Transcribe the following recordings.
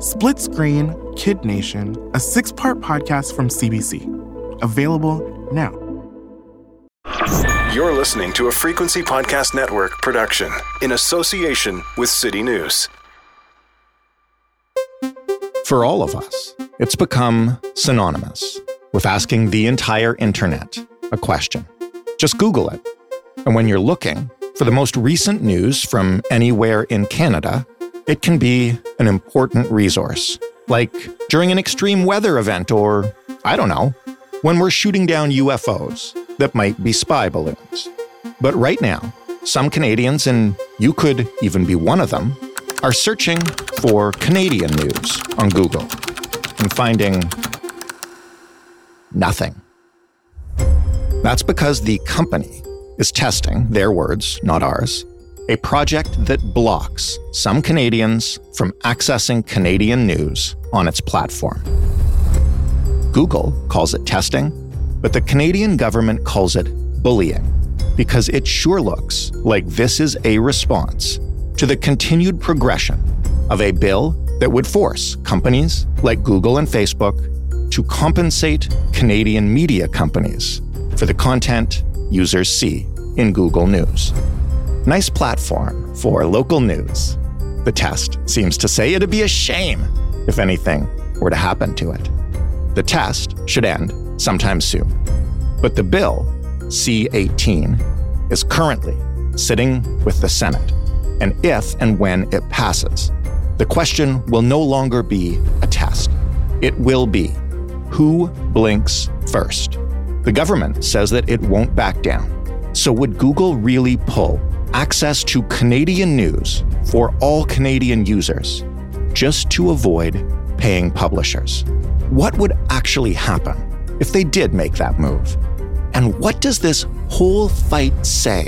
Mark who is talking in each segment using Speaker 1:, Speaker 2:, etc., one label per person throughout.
Speaker 1: Split Screen Kid Nation, a six part podcast from CBC. Available now.
Speaker 2: You're listening to a Frequency Podcast Network production in association with City News.
Speaker 3: For all of us, it's become synonymous with asking the entire internet a question. Just Google it. And when you're looking for the most recent news from anywhere in Canada, it can be an important resource. Like during an extreme weather event, or I don't know, when we're shooting down UFOs that might be spy balloons. But right now, some Canadians, and you could even be one of them, are searching for Canadian news on Google and finding nothing. That's because the company is testing, their words, not ours, a project that blocks some Canadians from accessing Canadian news on its platform. Google calls it testing, but the Canadian government calls it bullying because it sure looks like this is a response to the continued progression of a bill that would force companies like Google and Facebook to compensate Canadian media companies for the content users see in Google News. Nice platform for local news. The test seems to say it'd be a shame if anything were to happen to it. The test should end sometime soon. But the bill, C 18, is currently sitting with the Senate. And if and when it passes, the question will no longer be a test. It will be who blinks first? The government says that it won't back down. So, would Google really pull access to Canadian news for all Canadian users just to avoid paying publishers. What would actually happen if they did make that move? And what does this whole fight say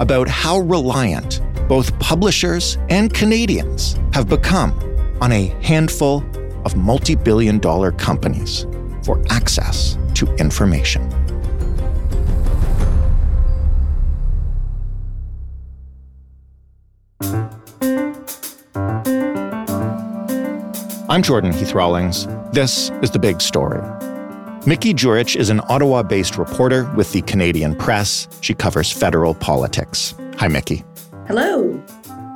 Speaker 3: about how reliant both publishers and Canadians have become on a handful of multi billion dollar companies for access to information? I'm Jordan Heath Rawlings. This is The Big Story. Mickey Djuric is an Ottawa based reporter with the Canadian Press. She covers federal politics. Hi, Mickey.
Speaker 4: Hello.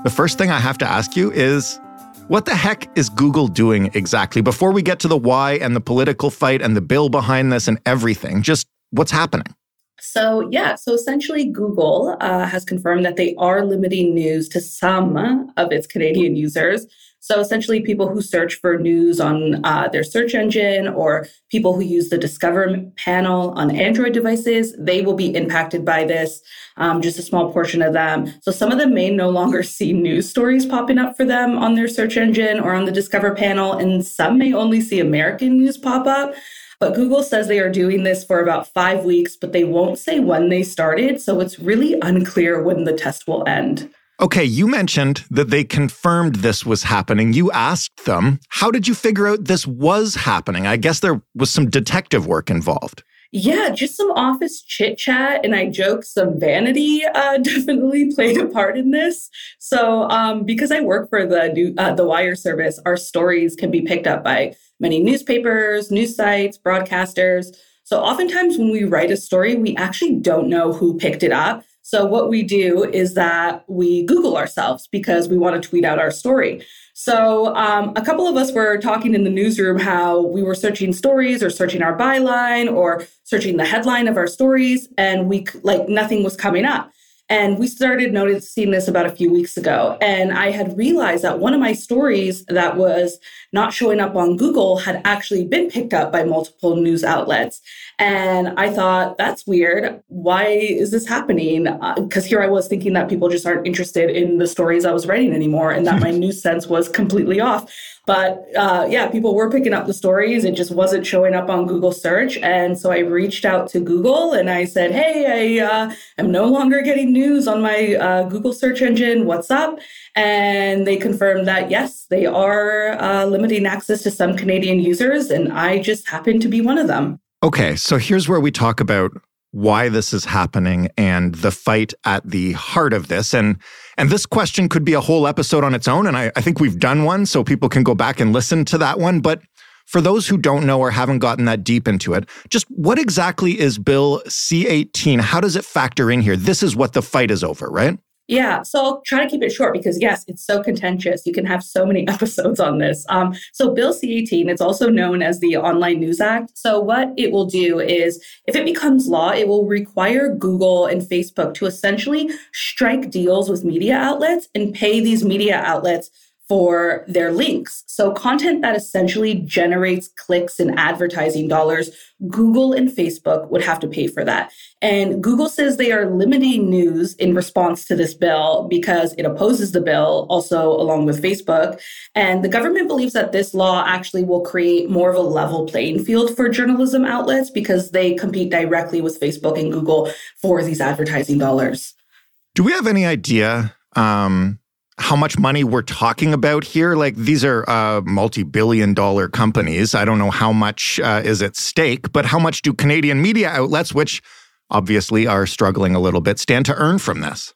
Speaker 3: The first thing I have to ask you is what the heck is Google doing exactly? Before we get to the why and the political fight and the bill behind this and everything, just what's happening?
Speaker 4: So, yeah, so essentially, Google uh, has confirmed that they are limiting news to some of its Canadian users. So essentially, people who search for news on uh, their search engine or people who use the Discover panel on Android devices, they will be impacted by this, um, just a small portion of them. So some of them may no longer see news stories popping up for them on their search engine or on the Discover panel, and some may only see American news pop up. But Google says they are doing this for about five weeks, but they won't say when they started. So it's really unclear when the test will end.
Speaker 3: Okay, you mentioned that they confirmed this was happening. You asked them, how did you figure out this was happening? I guess there was some detective work involved.
Speaker 4: Yeah, just some office chit chat, and I joke some vanity uh, definitely played a part in this. So, um, because I work for the new, uh, the Wire service, our stories can be picked up by many newspapers, news sites, broadcasters. So, oftentimes when we write a story, we actually don't know who picked it up. So, what we do is that we Google ourselves because we want to tweet out our story. So, um, a couple of us were talking in the newsroom how we were searching stories or searching our byline or searching the headline of our stories, and we like nothing was coming up. And we started noticing this about a few weeks ago. And I had realized that one of my stories that was not showing up on Google had actually been picked up by multiple news outlets. And I thought, that's weird. Why is this happening? Because uh, here I was thinking that people just aren't interested in the stories I was writing anymore and that my news sense was completely off. But uh, yeah, people were picking up the stories. It just wasn't showing up on Google search. And so I reached out to Google and I said, hey, I uh, am no longer getting news on my uh, Google search engine. What's up? And they confirmed that, yes, they are uh, limiting access to some Canadian users. And I just happen to be one of them.
Speaker 3: Okay, so here's where we talk about why this is happening and the fight at the heart of this. And and this question could be a whole episode on its own. And I, I think we've done one, so people can go back and listen to that one. But for those who don't know or haven't gotten that deep into it, just what exactly is Bill C 18? How does it factor in here? This is what the fight is over, right?
Speaker 4: Yeah, so I'll try to keep it short because yes, it's so contentious. You can have so many episodes on this. Um, so Bill C-18, it's also known as the Online News Act. So what it will do is, if it becomes law, it will require Google and Facebook to essentially strike deals with media outlets and pay these media outlets for their links. So, content that essentially generates clicks and advertising dollars, Google and Facebook would have to pay for that. And Google says they are limiting news in response to this bill because it opposes the bill, also along with Facebook. And the government believes that this law actually will create more of a level playing field for journalism outlets because they compete directly with Facebook and Google for these advertising dollars.
Speaker 3: Do we have any idea? Um how much money we're talking about here. Like these are uh, multi-billion dollar companies. I don't know how much uh, is at stake, but how much do Canadian media outlets, which obviously are struggling a little bit, stand to earn from this?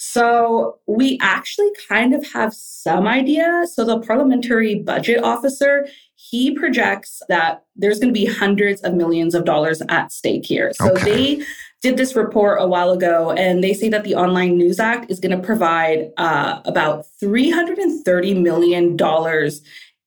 Speaker 4: So we actually kind of have some idea. So the parliamentary budget officer, he projects that there's going to be hundreds of millions of dollars at stake here. So okay. they did this report a while ago, and they say that the Online News Act is going to provide uh, about $330 million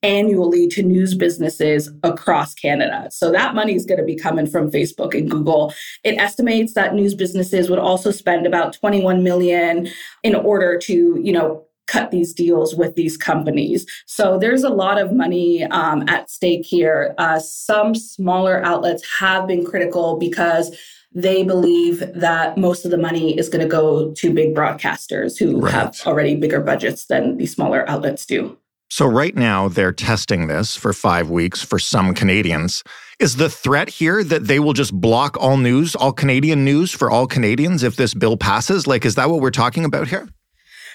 Speaker 4: annually to news businesses across Canada. So that money is going to be coming from Facebook and Google. It estimates that news businesses would also spend about 21 million in order to, you know, cut these deals with these companies. So there's a lot of money um, at stake here. Uh, some smaller outlets have been critical because they believe that most of the money is going to go to big broadcasters who right. have already bigger budgets than these smaller outlets do.
Speaker 3: So, right now, they're testing this for five weeks for some Canadians. Is the threat here that they will just block all news, all Canadian news for all Canadians if this bill passes? Like, is that what we're talking about here?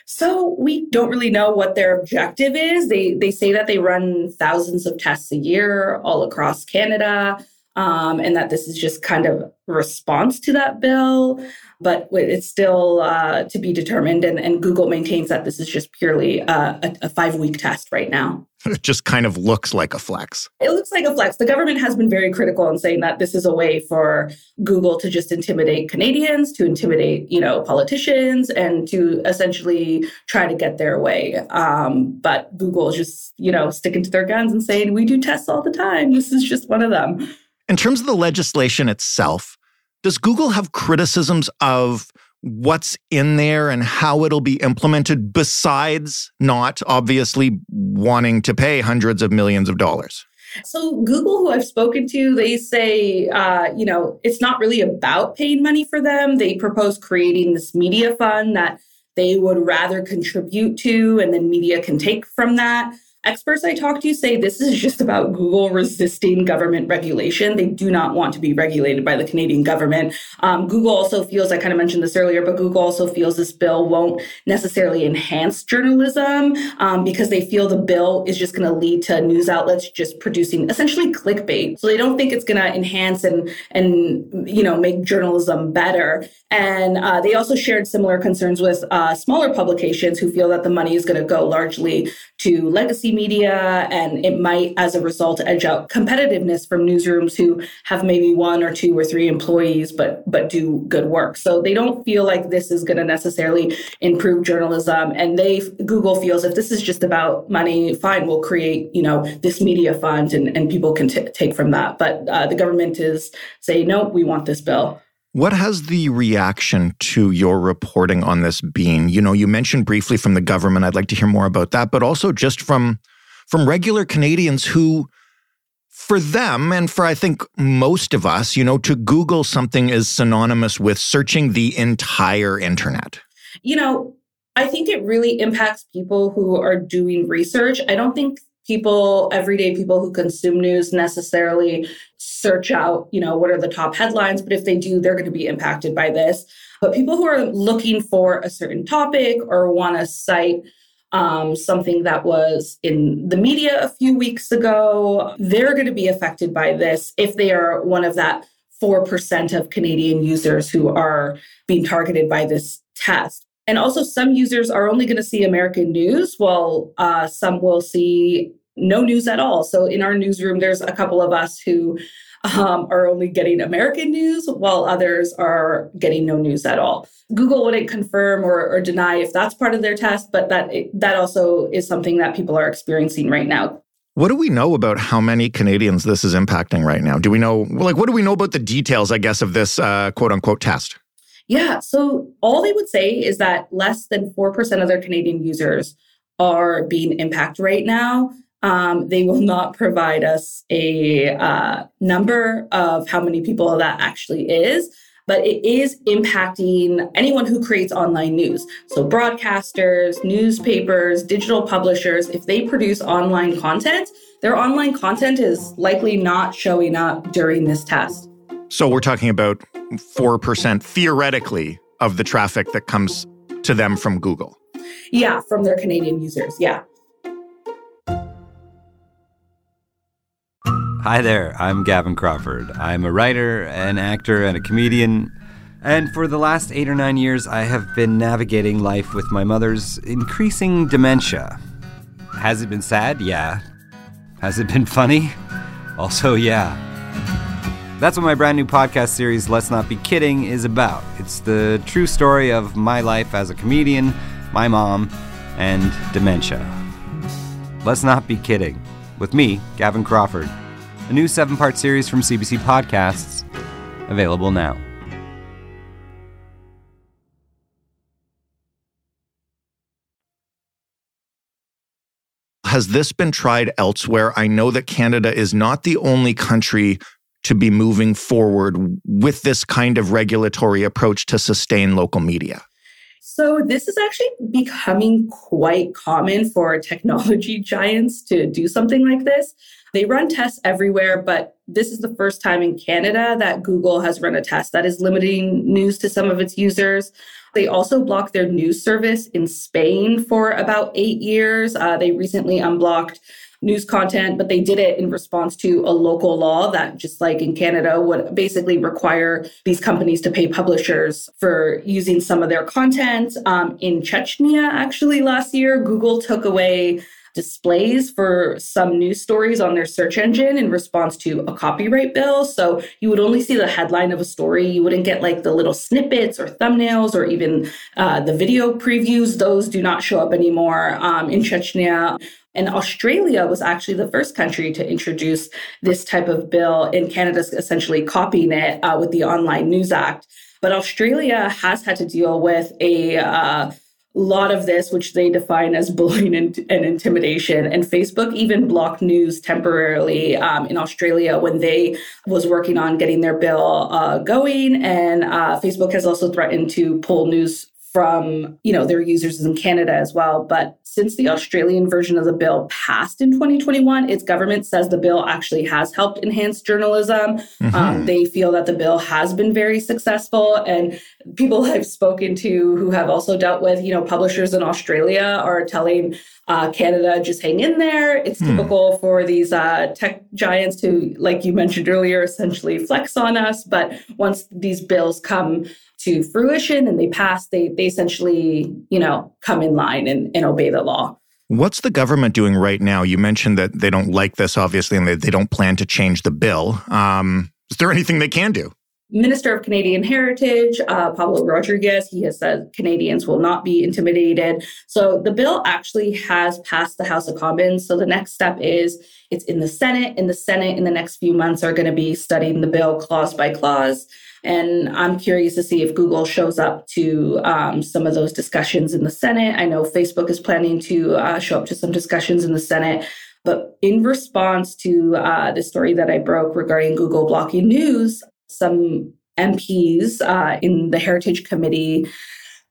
Speaker 4: So we don't really know what their objective is. They they say that they run thousands of tests a year all across Canada um, and that this is just kind of response to that bill, but it's still uh, to be determined. And, and, Google maintains that this is just purely uh, a, a five week test right now.
Speaker 3: It just kind of looks like a flex.
Speaker 4: It looks like a flex. The government has been very critical in saying that this is a way for Google to just intimidate Canadians, to intimidate, you know, politicians, and to essentially try to get their way. Um, but Google is just, you know, sticking to their guns and saying, we do tests all the time. This is just one of them.
Speaker 3: In terms of the legislation itself, does Google have criticisms of what's in there and how it'll be implemented besides not obviously wanting to pay hundreds of millions of dollars?
Speaker 4: So, Google, who I've spoken to, they say, uh, you know, it's not really about paying money for them. They propose creating this media fund that they would rather contribute to, and then media can take from that. Experts I talk to say this is just about Google resisting government regulation. They do not want to be regulated by the Canadian government. Um, Google also feels, I kind of mentioned this earlier, but Google also feels this bill won't necessarily enhance journalism um, because they feel the bill is just going to lead to news outlets just producing essentially clickbait. So they don't think it's going to enhance and and you know make journalism better. And uh, they also shared similar concerns with uh, smaller publications who feel that the money is going to go largely to legacy media and it might as a result edge out competitiveness from newsrooms who have maybe one or two or three employees but but do good work. So they don't feel like this is going to necessarily improve journalism and they google feels if this is just about money fine we'll create you know this media fund and, and people can t- take from that. But uh, the government is saying no we want this bill
Speaker 3: What has the reaction to your reporting on this been? You know, you mentioned briefly from the government. I'd like to hear more about that, but also just from from regular Canadians who for them and for I think most of us, you know, to Google something is synonymous with searching the entire internet.
Speaker 4: You know, I think it really impacts people who are doing research. I don't think people, everyday people who consume news necessarily search out, you know, what are the top headlines, but if they do, they're going to be impacted by this. But people who are looking for a certain topic or want to cite um, something that was in the media a few weeks ago, they're going to be affected by this if they are one of that 4% of Canadian users who are being targeted by this test. And also, some users are only going to see American news, while uh, some will see no news at all. So, in our newsroom, there's a couple of us who um, are only getting American news, while others are getting no news at all. Google wouldn't confirm or, or deny if that's part of their test, but that that also is something that people are experiencing right now.
Speaker 3: What do we know about how many Canadians this is impacting right now? Do we know, like, what do we know about the details, I guess, of this uh, quote unquote test?
Speaker 4: Yeah. So all they would say is that less than 4% of their Canadian users are being impacted right now. Um, they will not provide us a uh, number of how many people that actually is, but it is impacting anyone who creates online news. So, broadcasters, newspapers, digital publishers, if they produce online content, their online content is likely not showing up during this test.
Speaker 3: So, we're talking about 4% theoretically of the traffic that comes to them from Google.
Speaker 4: Yeah, from their Canadian users. Yeah.
Speaker 5: Hi there, I'm Gavin Crawford. I'm a writer, an actor, and a comedian. And for the last eight or nine years, I have been navigating life with my mother's increasing dementia. Has it been sad? Yeah. Has it been funny? Also, yeah. That's what my brand new podcast series, Let's Not Be Kidding, is about. It's the true story of my life as a comedian, my mom, and dementia. Let's Not Be Kidding, with me, Gavin Crawford, a new seven part series from CBC Podcasts, available now.
Speaker 3: Has this been tried elsewhere? I know that Canada is not the only country to be moving forward with this kind of regulatory approach to sustain local media?
Speaker 4: So, this is actually becoming quite common for technology giants to do something like this. They run tests everywhere, but this is the first time in Canada that Google has run a test that is limiting news to some of its users. They also blocked their news service in Spain for about eight years. Uh, they recently unblocked news content, but they did it in response to a local law that, just like in Canada, would basically require these companies to pay publishers for using some of their content. Um, in Czechia, actually, last year, Google took away displays for some news stories on their search engine in response to a copyright bill. So you would only see the headline of a story. You wouldn't get like the little snippets or thumbnails or even uh, the video previews. Those do not show up anymore um, in Czechia. And Australia was actually the first country to introduce this type of bill, and Canada's essentially copying it uh, with the Online News Act. But Australia has had to deal with a uh, lot of this, which they define as bullying and, and, intimidation. And Facebook even blocked news temporarily um, in Australia when they was working on getting their bill uh, going. And uh, Facebook has also threatened to pull news from you know their users in Canada as well. But since the Australian version of the bill passed in 2021, its government says the bill actually has helped enhance journalism. Mm-hmm. Um, they feel that the bill has been very successful, and people I've spoken to who have also dealt with you know publishers in Australia are telling uh, Canada just hang in there. It's mm. typical for these uh, tech giants to, like you mentioned earlier, essentially flex on us. But once these bills come to fruition and they pass, they they essentially, you know, come in line and, and obey the law.
Speaker 3: What's the government doing right now? You mentioned that they don't like this, obviously, and they, they don't plan to change the bill. Um, is there anything they can do?
Speaker 4: Minister of Canadian Heritage, uh, Pablo Rodriguez, he has said Canadians will not be intimidated. So the bill actually has passed the House of Commons. So the next step is it's in the Senate. In the Senate, in the next few months, are going to be studying the bill clause by clause. And I'm curious to see if Google shows up to um, some of those discussions in the Senate. I know Facebook is planning to uh, show up to some discussions in the Senate. But in response to uh, the story that I broke regarding Google blocking news, some MPs uh, in the Heritage Committee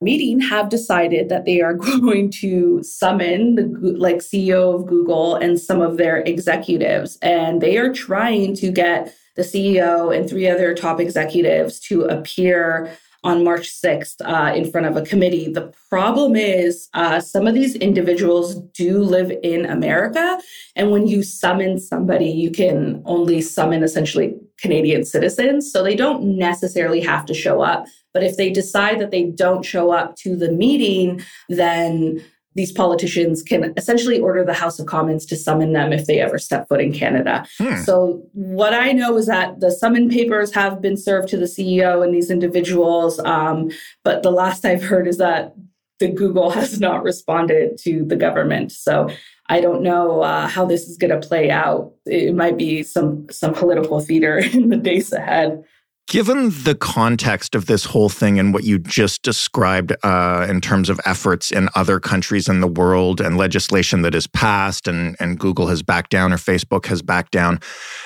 Speaker 4: meeting have decided that they are going to summon the like CEO of Google and some of their executives and they are trying to get the CEO and three other top executives to appear on March 6th uh, in front of a committee. The problem is uh, some of these individuals do live in America. And when you summon somebody, you can only summon essentially Canadian citizens. So they don't necessarily have to show up. But if they decide that they don't show up to the meeting, then these politicians can essentially order the House of Commons to summon them if they ever step foot in Canada. Hmm. So, what I know is that the summon papers have been served to the CEO and these individuals. Um, but the last I've heard is that the Google has not responded to the government. So, I don't know uh, how this is going to play out. It might be some some political theater in the days ahead.
Speaker 3: Given the context of this whole thing and what you just described uh, in terms of efforts in other countries in the world and legislation that is passed and, and Google has backed down or Facebook has backed down,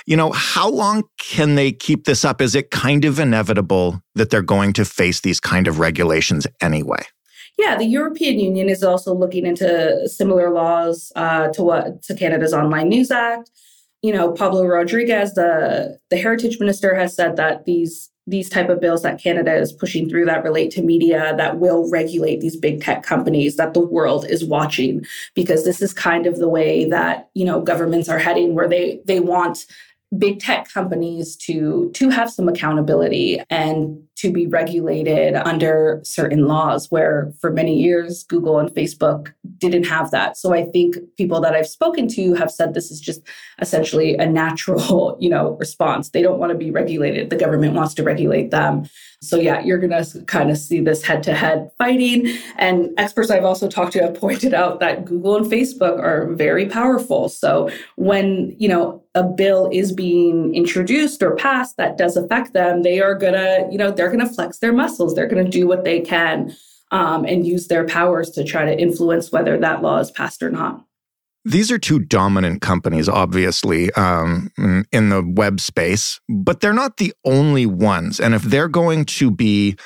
Speaker 3: you know, how long can they keep this up? Is it kind of inevitable that they're going to face these kind of regulations anyway?
Speaker 4: Yeah, the European Union is also looking into similar laws uh, to what to Canada's Online News Act you know, Pablo Rodriguez, the the heritage minister, has said that these these type of bills that Canada is pushing through that relate to media that will regulate these big tech companies that the world is watching. Because this is kind of the way that you know governments are heading where they they want big tech companies to to have some accountability and to be regulated under certain laws where for many years Google and Facebook didn't have that. So I think people that I've spoken to have said this is just essentially a natural, you know, response. They don't want to be regulated. The government wants to regulate them. So yeah, you're going to kind of see this head-to-head fighting and experts I've also talked to have pointed out that Google and Facebook are very powerful. So when, you know, a bill is being introduced or passed that does affect them, they are going to, you know, they're going to flex their muscles. They're going to do what they can um, and use their powers to try to influence whether that law is passed or not.
Speaker 3: These are two dominant companies, obviously, um, in the web space, but they're not the only ones. And if they're going to be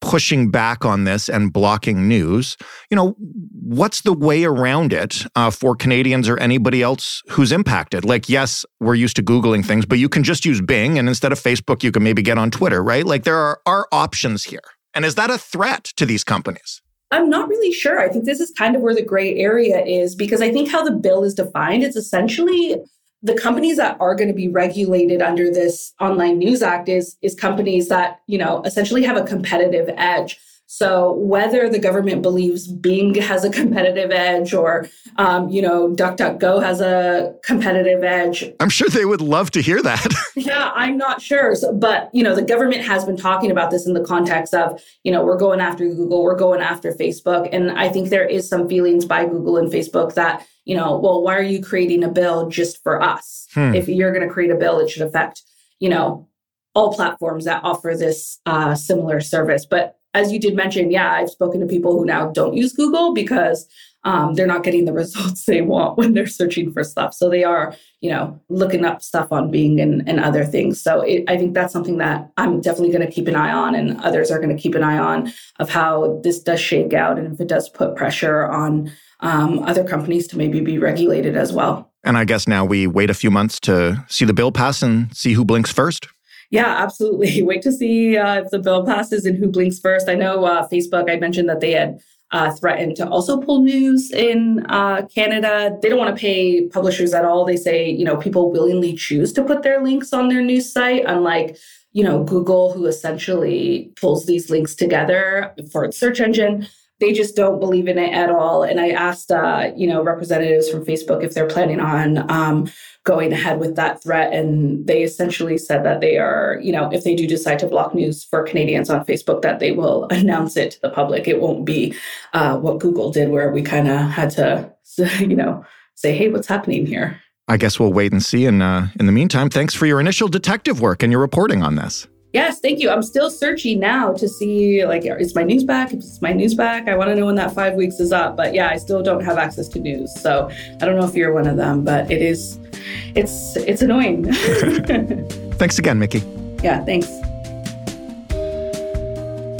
Speaker 3: pushing back on this and blocking news, you know, what's the way around it uh, for Canadians or anybody else who's impacted? Like, yes, we're used to Googling things, but you can just use Bing, and instead of Facebook, you can maybe get on Twitter, right? Like, there are, are options here. And is that a threat to these companies?
Speaker 4: I'm not really sure. I think this is kind of where the gray area is because I think how the bill is defined, it's essentially the companies that are going to be regulated under this online news act is is companies that, you know, essentially have a competitive edge. So whether the government believes Bing has a competitive edge or, um, you know, DuckDuckGo has a competitive edge.
Speaker 3: I'm sure they would love to hear that.
Speaker 4: yeah, I'm not sure. So, but, you know, the government has been talking about this in the context of, you know, we're going after Google, we're going after Facebook. And I think there is some feelings by Google and Facebook that, you know, well, why are you creating a bill just for us? Hmm. If you're going to create a bill, it should affect, you know, all platforms that offer this uh, similar service. But as you did mention, yeah, I've spoken to people who now don't use Google because um, they're not getting the results they want when they're searching for stuff. So they are, you know, looking up stuff on Bing and, and other things. So it, I think that's something that I'm definitely going to keep an eye on, and others are going to keep an eye on of how this does shake out and if it does put pressure on um, other companies to maybe be regulated as well.
Speaker 3: And I guess now we wait a few months to see the bill pass and see who blinks first.
Speaker 4: Yeah, absolutely. Wait to see uh, if the bill passes and who blinks first. I know uh, Facebook, I mentioned that they had uh, threatened to also pull news in uh, Canada. They don't want to pay publishers at all. They say, you know, people willingly choose to put their links on their news site, unlike, you know, Google, who essentially pulls these links together for its search engine they just don't believe in it at all. And I asked, uh, you know, representatives from Facebook if they're planning on um, going ahead with that threat. And they essentially said that they are, you know, if they do decide to block news for Canadians on Facebook, that they will announce it to the public. It won't be uh, what Google did, where we kind of had to, you know, say, hey, what's happening here?
Speaker 3: I guess we'll wait and see. And uh, in the meantime, thanks for your initial detective work and your reporting on this.
Speaker 4: Yes, thank you. I'm still searching now to see like is my news back? Is my news back? I want to know when that five weeks is up. But yeah, I still don't have access to news. So I don't know if you're one of them, but it is it's it's annoying.
Speaker 3: thanks again, Mickey.
Speaker 4: Yeah, thanks.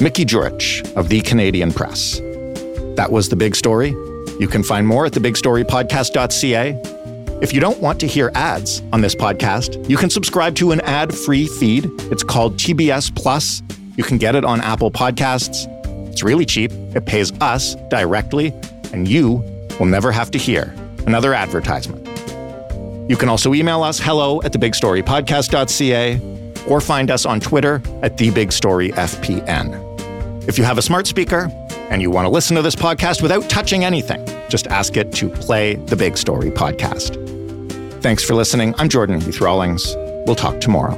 Speaker 3: Mickey Djuric of the Canadian Press. That was the big story. You can find more at thebigstorypodcast.ca if you don't want to hear ads on this podcast, you can subscribe to an ad free feed. It's called TBS Plus. You can get it on Apple Podcasts. It's really cheap, it pays us directly, and you will never have to hear another advertisement. You can also email us hello at thebigstorypodcast.ca or find us on Twitter at thebigstoryfpn. If you have a smart speaker and you want to listen to this podcast without touching anything, just ask it to play the Big Story podcast. Thanks for listening. I'm Jordan Heath Rawlings. We'll talk tomorrow.